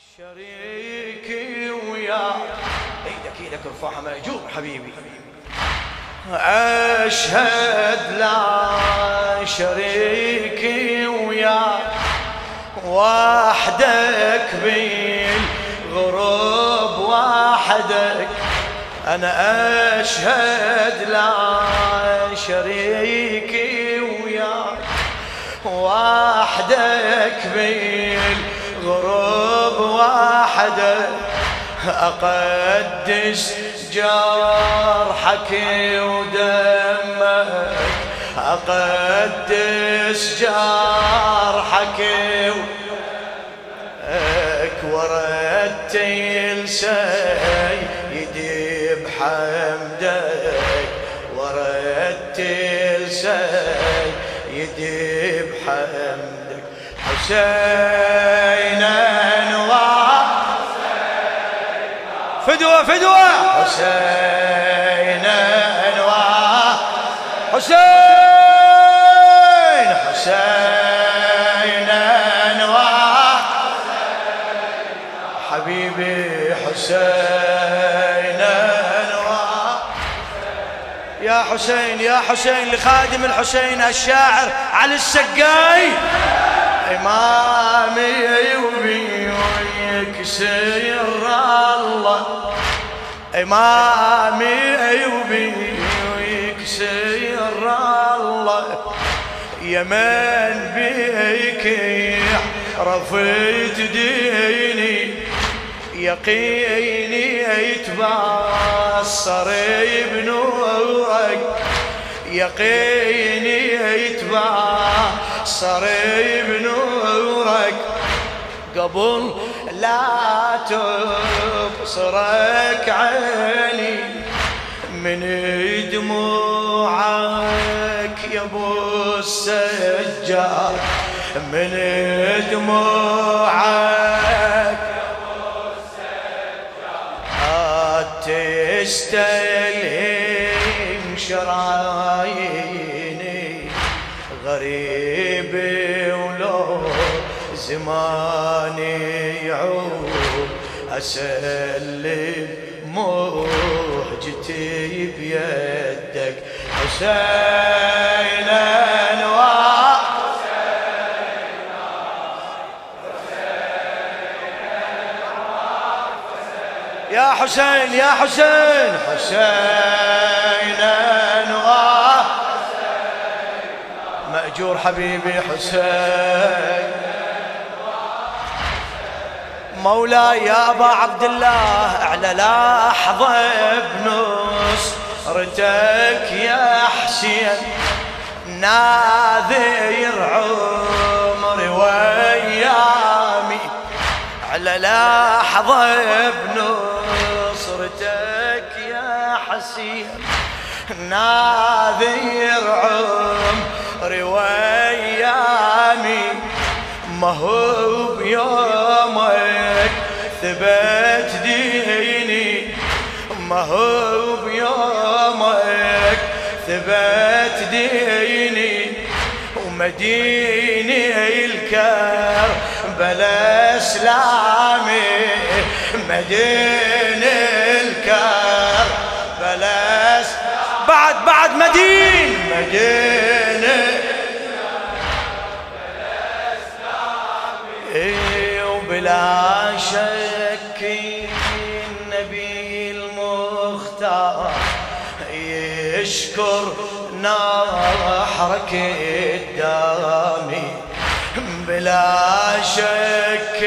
شريكي وياك إيدك إيدك ارفعها ماجور حبيبي. أشهد لا شريكي وياك وحدك بالغروب وحدك. أنا أشهد لا شريكي وياك وحدك بالغروب وحدك أقدس جرحك ودمك أقدس جرحك ورتل سيدي بحمدك. ورتل سيدي بحمدك. حسين فدوة فدوة. حسين أنوار. حسين. حسين أنوار. حبيبي حسين أنوار. يا حسين يا حسين لخادم الحسين الشاعر علي السقاي. إمامي ويكسر الله. امامي وبي ويكسر الله. يمن بيك رفيت ديني. يقيني يتبصر بنورك يقيني يتبصر بنورك قبل لا تبصرك عيني من دموعك يا أبو السجار من دموعك تستلهم شراييني. غريب ولو زماني أسلم مهجتي بيدك حسين يا حسين يا حسين حسين انوار مأجور حبيبي حسين. مولاي يا أبا عبد الله على لحظه بنصرتك يا حسين ناذر عمري ويامي على لحظه بنصرتك يا حسين ناذر عمري ويامي ما هو بيومك ثبت ديني. ما هو بيومك ثبت ديني. ومديني الكر بلا إسلامي. مديني نحرك الدامي بلا شك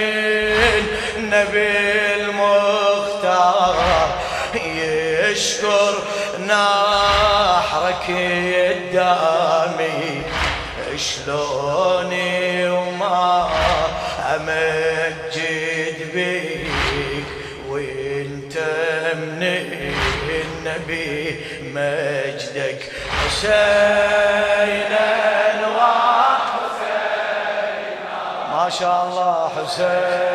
النبي المختار يشكر نحرك الدامي شلوني وما امجد النبي مجدك. حسين انوار ما شاء الله حسين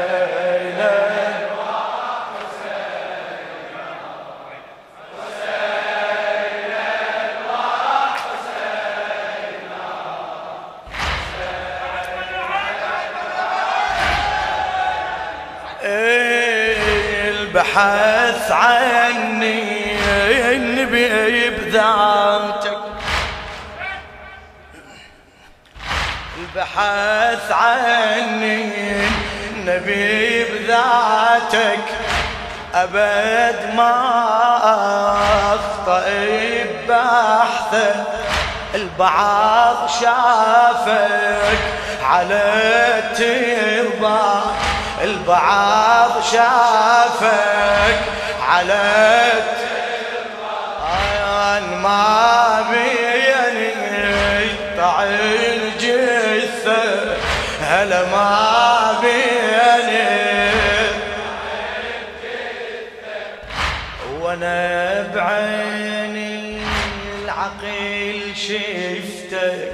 البحث عني النبي بذاتك البحث عني النبي بذاتك أبد ما أخطأ بحثه البعض شافك على التربة. البعض شافك على التربة ما بيني طعن جثة هلا ما بيني؟ وأنا بعيني العقيل شفتك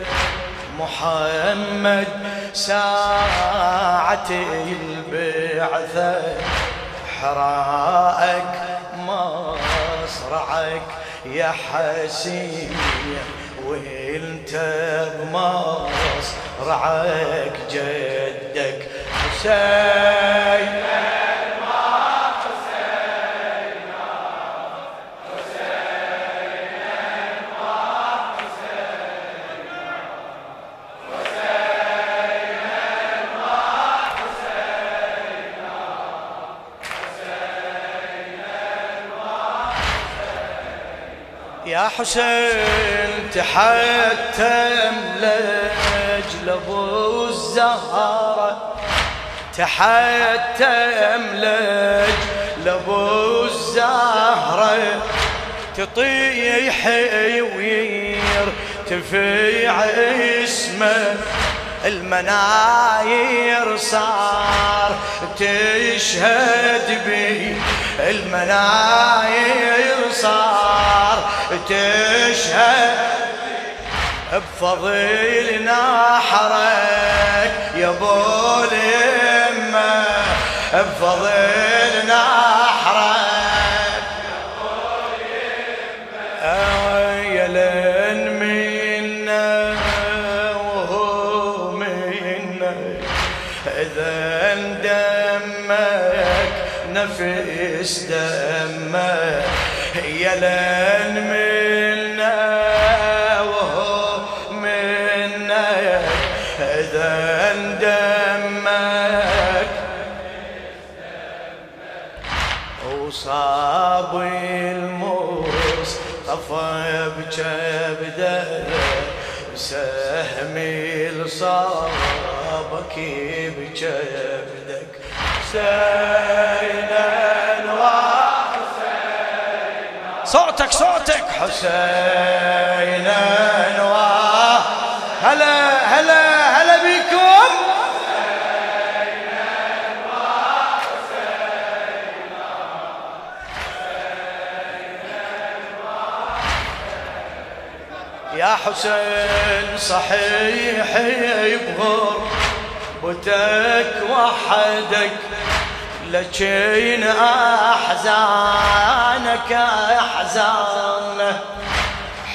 محمد ساعة البعثة حرائك مصرعك يا حسين وإنت بمصرعك جدك حسين. يا حسين تحتم لجل ابو الزهرة. تحتم لجل ابو الزهرة. تطيح وير تفيع اسمه المناير صار تشهد بي المناير صار تشهد بفضيل نحرك يا أبو اليمه بفضيل نحرك يا لن منا إذا اندمك نفس دمك. يا لن منا وصاب المصطفى بجبده سهمي لصابك بجبدك سينا صوتك صوتك. حسينا هلا. يا حسين صحيح يبغر بتك وحدك لكن أحزانك احزانه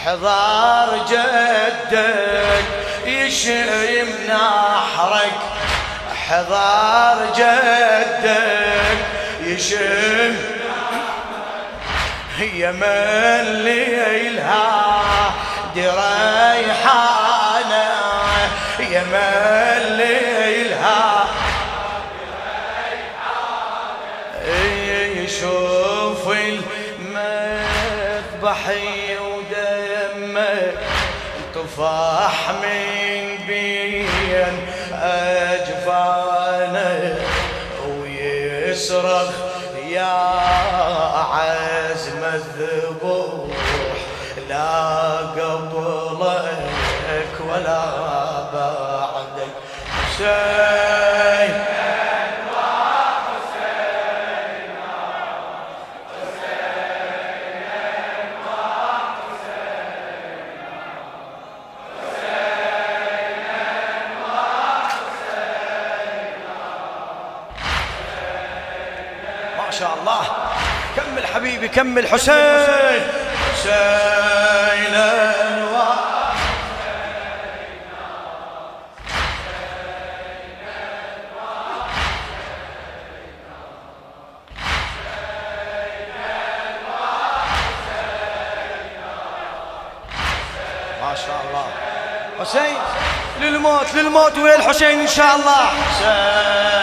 حضار جدك يشيم نحرك حضار جدك يشم هي من ليلها دريحانه يا من ليلها. يشوف المذبح ودمه طفح من بين أجفانه ويصرخ يا عزم الذبوح لا حسين ما شاء الله. كمل حبيبي كمل حسين. حسين شاء الله. حسين للموت للموت ويا الحسين إن شاء الله. حسين